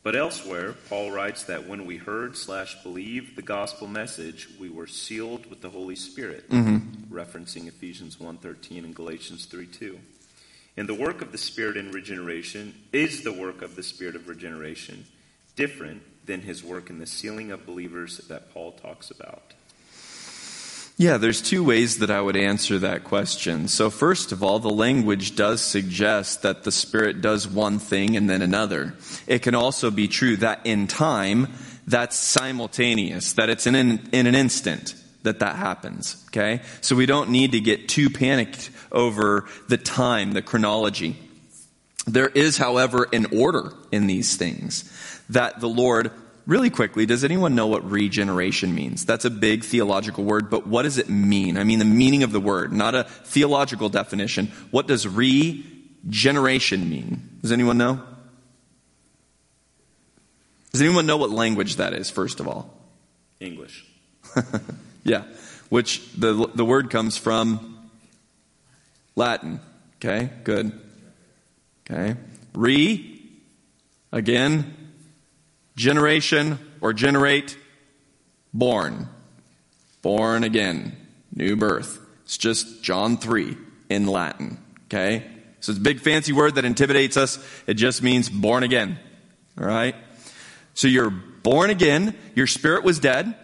but elsewhere, Paul writes that when we heard slash believed the gospel message, we were sealed with the Holy Spirit, mm-hmm. referencing Ephesians 1.13 and Galatians 3.2. And the work of the Spirit in regeneration is the work of the Spirit of regeneration, different than his work in the sealing of believers that Paul talks about. Yeah, there's two ways that I would answer that question. So, first of all, the language does suggest that the Spirit does one thing and then another. It can also be true that in time, that's simultaneous, that it's in an, in an instant that that happens. Okay? So we don't need to get too panicked over the time, the chronology. There is, however, an order in these things that the Lord Really quickly, does anyone know what regeneration means? That's a big theological word, but what does it mean? I mean, the meaning of the word, not a theological definition. What does regeneration mean? Does anyone know? Does anyone know what language that is, first of all? English. [LAUGHS] yeah, which the, the word comes from Latin. Okay, good. Okay. Re, again, generation or generate, born. Born again. New birth. It's just John 3 in Latin. Okay? So it's a big fancy word that intimidates us. It just means born again. All right? So you're born again. Your spirit was dead.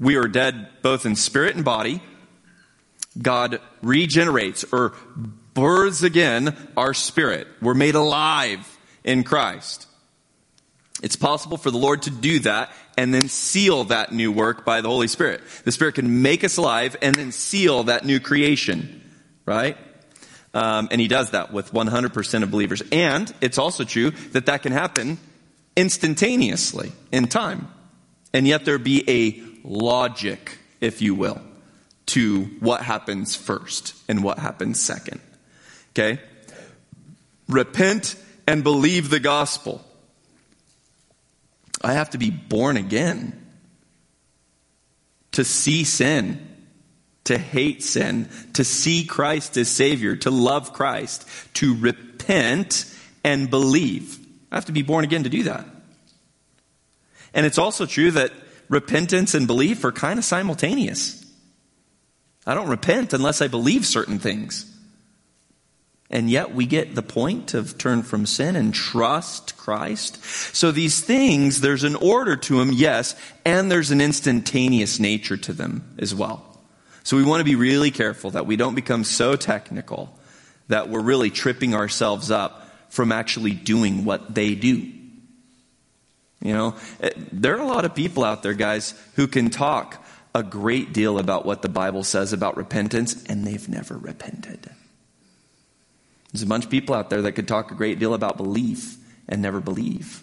We are dead both in spirit and body. God regenerates or births again our spirit. We're made alive in Christ. It's possible for the Lord to do that and then seal that new work by the Holy Spirit. The Spirit can make us alive and then seal that new creation, right? Um, and He does that with 100% of believers. And it's also true that that can happen instantaneously in time. And yet there be a logic, if you will, to what happens first and what happens second. Okay? Repent and believe the gospel. I have to be born again to see sin, to hate sin, to see Christ as Savior, to love Christ, to repent and believe. I have to be born again to do that. And it's also true that repentance and belief are kind of simultaneous. I don't repent unless I believe certain things. And yet we get the point of turn from sin and trust Christ. So these things, there's an order to them, yes, and there's an instantaneous nature to them as well. So we want to be really careful that we don't become so technical that we're really tripping ourselves up from actually doing what they do. You know, eh, there are a lot of people out there, guys, who can talk a great deal about what the Bible says about repentance, and they've never repented. There's a bunch of people out there that could talk a great deal about belief and never believe.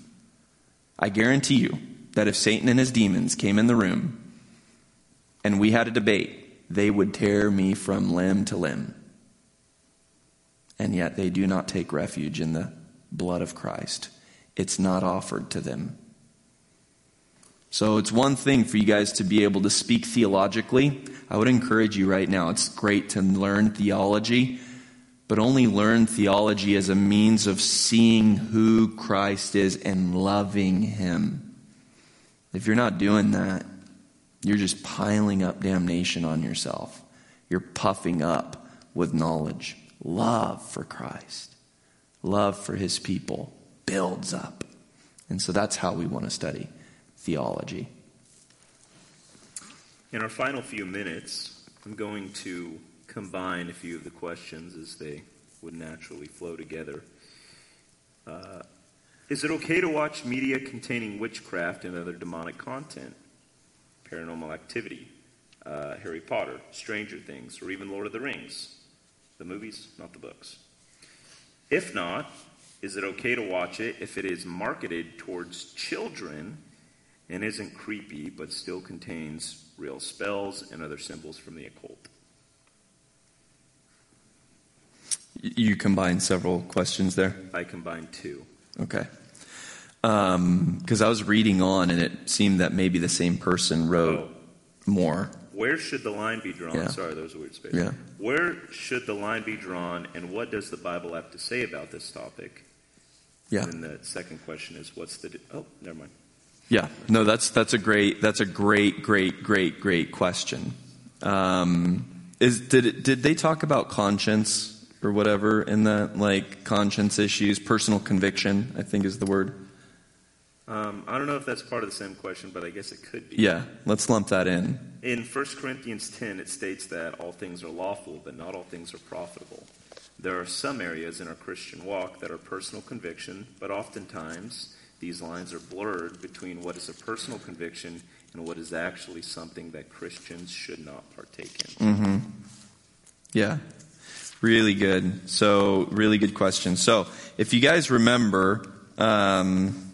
I guarantee you that if Satan and his demons came in the room and we had a debate, they would tear me from limb to limb. And yet they do not take refuge in the blood of Christ. It's not offered to them. So it's one thing for you guys to be able to speak theologically. I would encourage you right now, it's great to learn theology, but only learn theology as a means of seeing who Christ is and loving Him. If you're not doing that, you're just piling up damnation on yourself. You're puffing up with knowledge. Love for Christ, love for His people builds up. And so that's how we want to study theology. In our final few minutes, I'm going to combine a few of the questions as they would naturally flow together. Uh, is it okay to watch media containing witchcraft and other demonic content? Paranormal activity, uh, Harry Potter, Stranger Things, or even Lord of the Rings? The movies, not the books. If not, is it okay to watch it if it is marketed towards children and isn't creepy but still contains real spells and other symbols from the occult? You combine several questions there? I combined two. Okay. Because um, I was reading on and it seemed that maybe the same person wrote oh. more. Where should the line be drawn? Yeah. Sorry, there was a weird space. Yeah. Where should the line be drawn, and what does the Bible have to say about this topic? Yeah. And the second question is, what's the? Oh, never mind. Yeah. No, that's that's a great that's a great great great great question. Um, is did it, did they talk about conscience or whatever in that like conscience issues, personal conviction? I think is the word. Um, I don't know if that's part of the same question, but I guess it could be. Yeah, let's lump that in. In 1 Corinthians 10, it states that all things are lawful, but not all things are profitable. There are some areas in our Christian walk that are personal conviction, but oftentimes these lines are blurred between what is a personal conviction and what is actually something that Christians should not partake in. Mm-hmm. Yeah, really good. So, really good question. So, if you guys remember, um,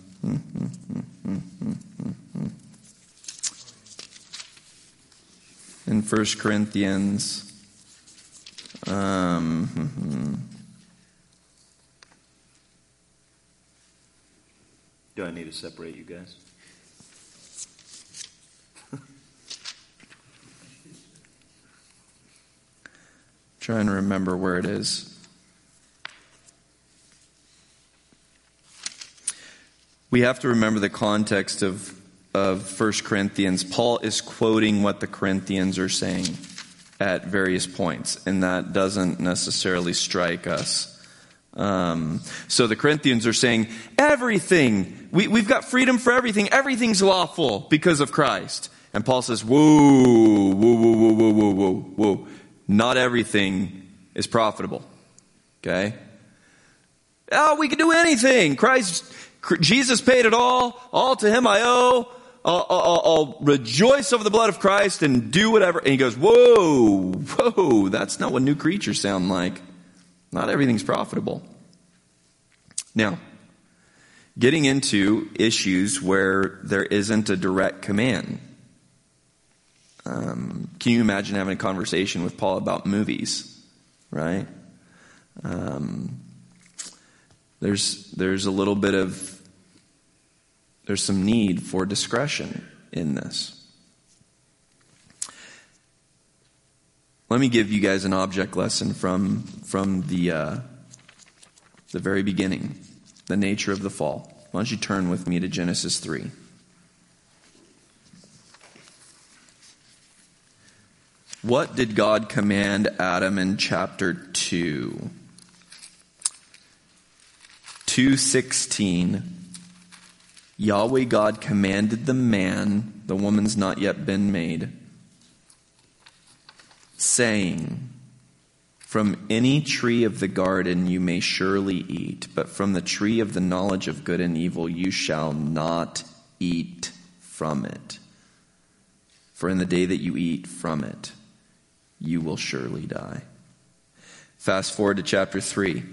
in First Corinthians. Um, Do I need to separate you guys? Trying to remember where it is. We have to remember the context of, of 1 Corinthians. Paul is quoting what the Corinthians are saying at various points, and that doesn't necessarily strike us. Um, so the Corinthians are saying, everything, we, we've got freedom for everything, everything's lawful because of Christ. And Paul says, whoa, whoa, whoa, whoa, whoa, whoa, whoa, whoa. Not everything is profitable. Okay? Oh, we can do anything. Christ, Jesus paid it all. All to him I owe. I'll, I'll, I'll, rejoice over the blood of Christ and do whatever. And he goes, whoa, whoa, that's not what new creatures sound like. Not everything's profitable. Now, getting into issues where there isn't a direct command. Um, can you imagine having a conversation with Paul about movies, right? Um, there's there's a little bit of there's some need for discretion in this. Let me give you guys an object lesson from, from the, uh, the very beginning, the nature of the fall. Why don't you turn with me to Genesis 3? What did God command Adam in chapter 2? 216 Yahweh God commanded the man, the woman's not yet been made, saying, From any tree of the garden you may surely eat, but from the tree of the knowledge of good and evil you shall not eat from it. For in the day that you eat from it, you will surely die. Fast forward to chapter 3.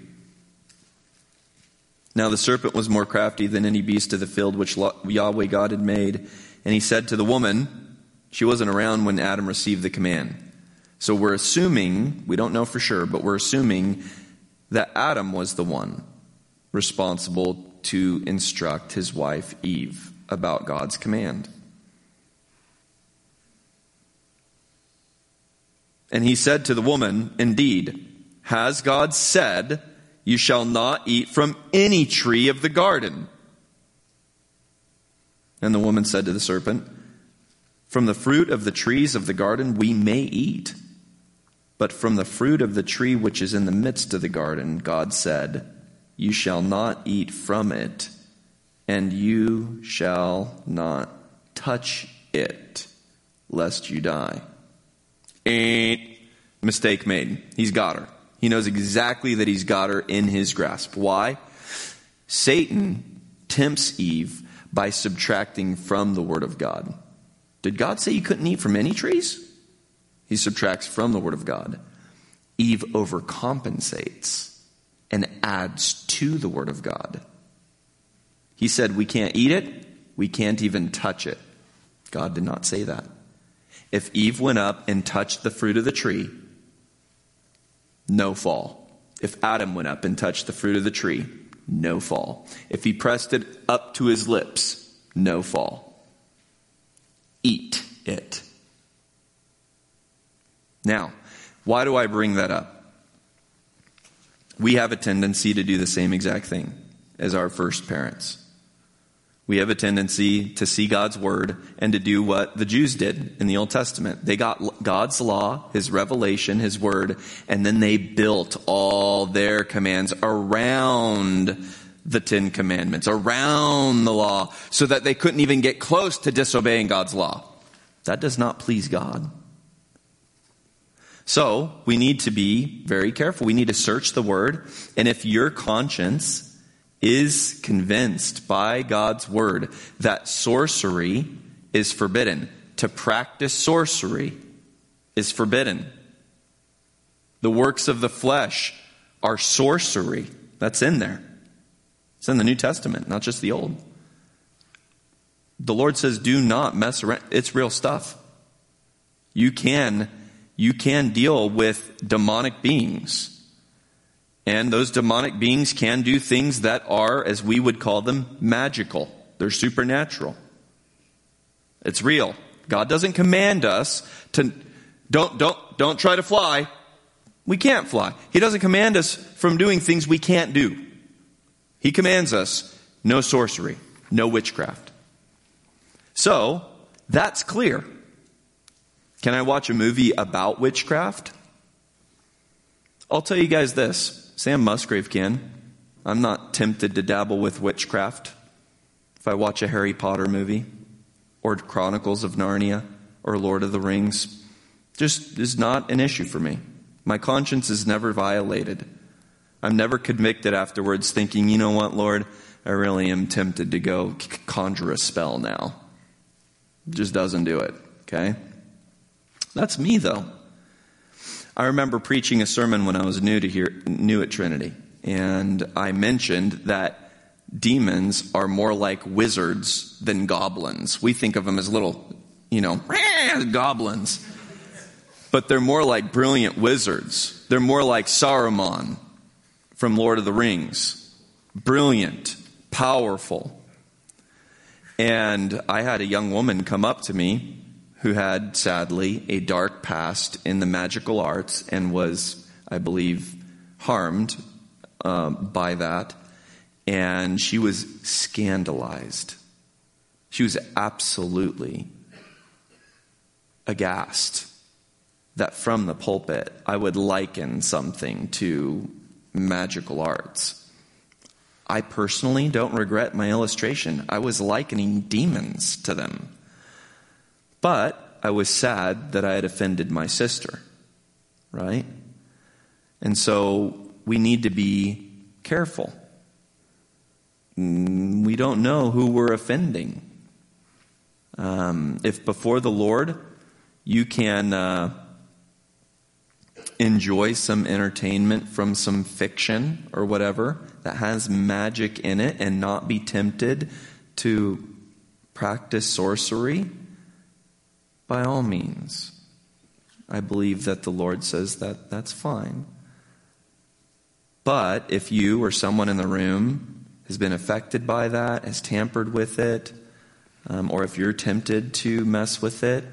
Now the serpent was more crafty than any beast of the field which Yahweh God had made. And he said to the woman, she wasn't around when Adam received the command. So we're assuming, we don't know for sure, but we're assuming that Adam was the one responsible to instruct his wife Eve about God's command. And he said to the woman, Indeed, has God said, You shall not eat from any tree of the garden? And the woman said to the serpent, From the fruit of the trees of the garden we may eat. But from the fruit of the tree which is in the midst of the garden, God said, You shall not eat from it, and you shall not touch it, lest you die. Mistake made. He's got her. He knows exactly that he's got her in his grasp. Why? Satan tempts Eve by subtracting from the Word of God. Did God say you couldn't eat from any trees? He subtracts from the Word of God. Eve overcompensates and adds to the Word of God. He said, We can't eat it, we can't even touch it. God did not say that. If Eve went up and touched the fruit of the tree, no fall. If Adam went up and touched the fruit of the tree, no fall. If he pressed it up to his lips, no fall. Eat it. Now, why do I bring that up? We have a tendency to do the same exact thing as our first parents. We have a tendency to see God's word and to do what the Jews did in the Old Testament. They got God's law, His revelation, His word, and then they built all their commands around the Ten Commandments, around the law, so that they couldn't even get close to disobeying God's law. That does not please God. So, we need to be very careful. We need to search the word, and if your conscience is convinced by God's word that sorcery is forbidden. To practice sorcery is forbidden. The works of the flesh are sorcery. That's in there. It's in the New Testament, not just the Old. The Lord says, do not mess around. It's real stuff. You can, you can deal with demonic beings and those demonic beings can do things that are, as we would call them, magical. They're supernatural. It's real. God doesn't command us to don't don't don't try to fly. We can't fly. He doesn't command us from doing things we can't do. He commands us no sorcery, no witchcraft. So, that's clear. Can I watch a movie about witchcraft? I'll tell you guys this. Sam Musgrave can. I'm not tempted to dabble with witchcraft if I watch a Harry Potter movie or Chronicles of Narnia or Lord of the Rings. Just is not an issue for me. My conscience is never violated. I'm never convicted afterwards thinking, you know what, Lord, I really am tempted to go conjure a spell now. just doesn't do it, okay? That's me though. I remember preaching a sermon when I was new to here, new at Trinity, and I mentioned that demons are more like wizards than goblins. We think of them as little, you know, goblins. But they're more like brilliant wizards. They're more like Saruman from Lord of the Rings. Brilliant, powerful. And I had a young woman come up to me who had sadly a dark past in the magical arts and was, I believe, harmed um, by that. And she was scandalized. She was absolutely aghast that from the pulpit I would liken something to magical arts. I personally don't regret my illustration. I was likening demons to them. But I was sad that I had offended my sister, right? And so we need to be careful. Mm, we don't know who we're offending. Um, if before the Lord you can uh, enjoy some entertainment from some fiction or whatever that has magic in it and not be tempted to practice sorcery, by all means. I believe that the Lord says that that's fine. But if you or someone in the room has been affected by that, has tampered with it, um, or if you're tempted to mess with it,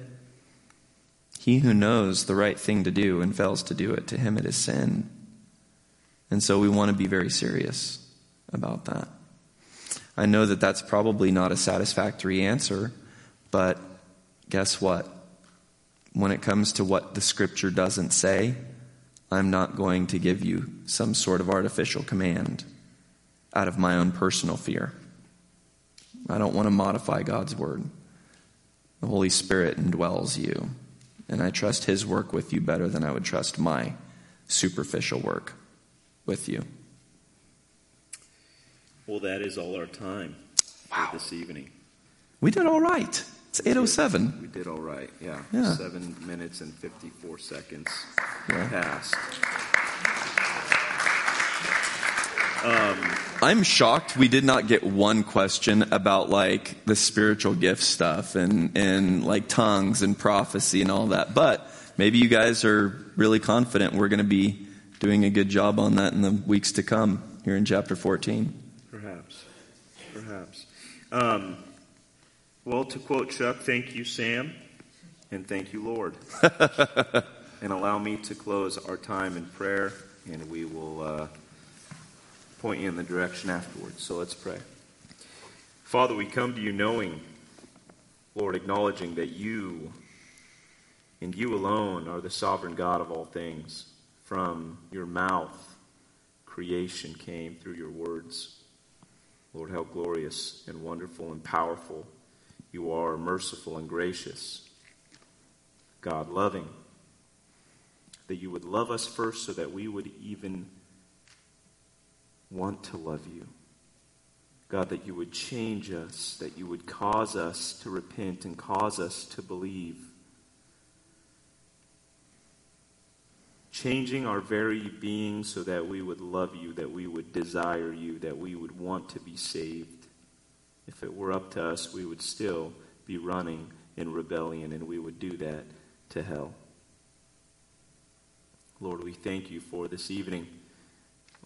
He who knows the right thing to do and fails to do it, to him it is sin. And so we want to be very serious about that. I know that that's probably not a satisfactory answer, but guess what? When it comes to what the scripture doesn't say, I'm not going to give you some sort of artificial command out of my own personal fear. I don't want to modify God's word. The Holy Spirit indwells you, and I trust His work with you better than I would trust my superficial work with you. Well, that is all our time Wow. this evening. We did all right. It's 807. We did all right. Yeah. Yeah. Seven minutes and 54 seconds Yeah. passed. I'm shocked we did not get one question about like the spiritual gift stuff and, and like tongues and prophecy and all that. But maybe you guys are really confident we're going to be doing a good job on that in the weeks to come here in chapter 14. Perhaps. Perhaps. Um, well, to quote Chuck, thank you, Sam, and thank you, Lord. [LAUGHS] and allow me to close our time in prayer, and we will uh, point you in the direction afterwards. So let's pray. Father, we come to you knowing, Lord, acknowledging that you and you alone are the sovereign God of all things. From your mouth, creation came through your words. Lord, how glorious and wonderful and powerful you are, merciful and gracious. God, loving. That you would love us first so that we would even want to love you. God, that you would change us, that you would cause us to repent and cause us to believe. Changing our very being so that we would love you, that we would desire you, that we would want to be saved. If it were up to us, we would still be running in rebellion and we would do that to hell. Lord, we thank you for this evening.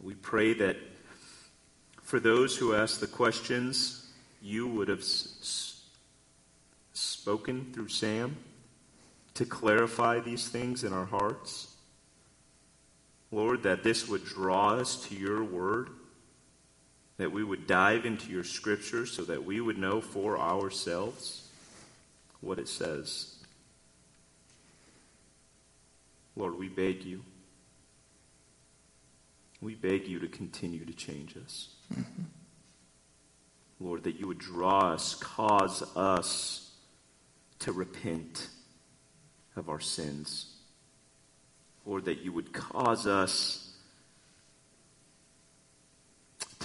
We pray that for those who ask the questions, you would have s- spoken through Sam to clarify these things in our hearts. Lord, that this would draw us to your word, that we would dive into your scripture so that we would know for ourselves what it says. Lord, we beg you. We beg you to continue to change us. Mm-hmm. Lord, that you would draw us, cause us to repent of our sins. Lord, that you would cause us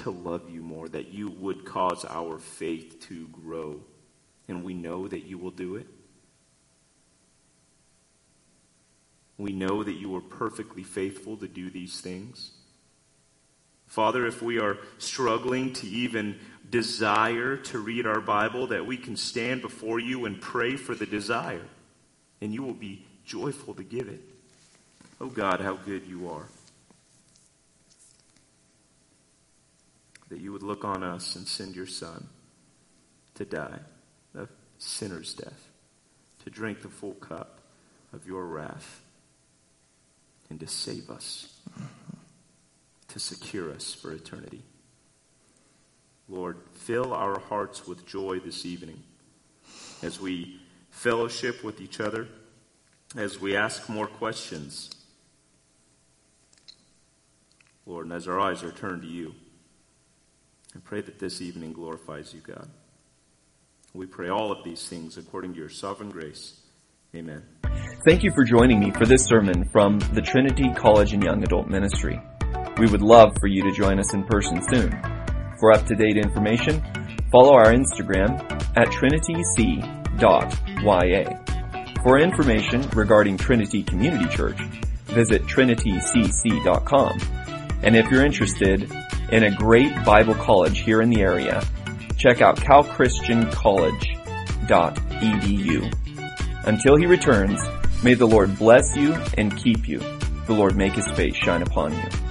to love you more, that you would cause our faith to grow. And we know that you will do it. We know that you are perfectly faithful to do these things. Father, if we are struggling to even desire to read our Bible, that we can stand before you and pray for the desire, and you will be joyful to give it. Oh God, how good you are. That you would look on us and send your Son to die a sinner's death, to drink the full cup of your wrath, and to save us, to secure us for eternity. Lord, fill our hearts with joy this evening as we fellowship with each other, as we ask more questions. Lord, and as our eyes are turned to you, I pray that this evening glorifies you, God. We pray all of these things according to your sovereign grace. Amen. Thank you for joining me for this sermon from the Trinity College and Young Adult Ministry. We would love for you to join us in person soon. For up to date information, follow our Instagram at trinityc.ya. For information regarding Trinity Community Church, visit trinitycc.com. And if you're interested in a great Bible college here in the area, check out calchristiancollege.edu. Until he returns, may the Lord bless you and keep you. The Lord make his face shine upon you.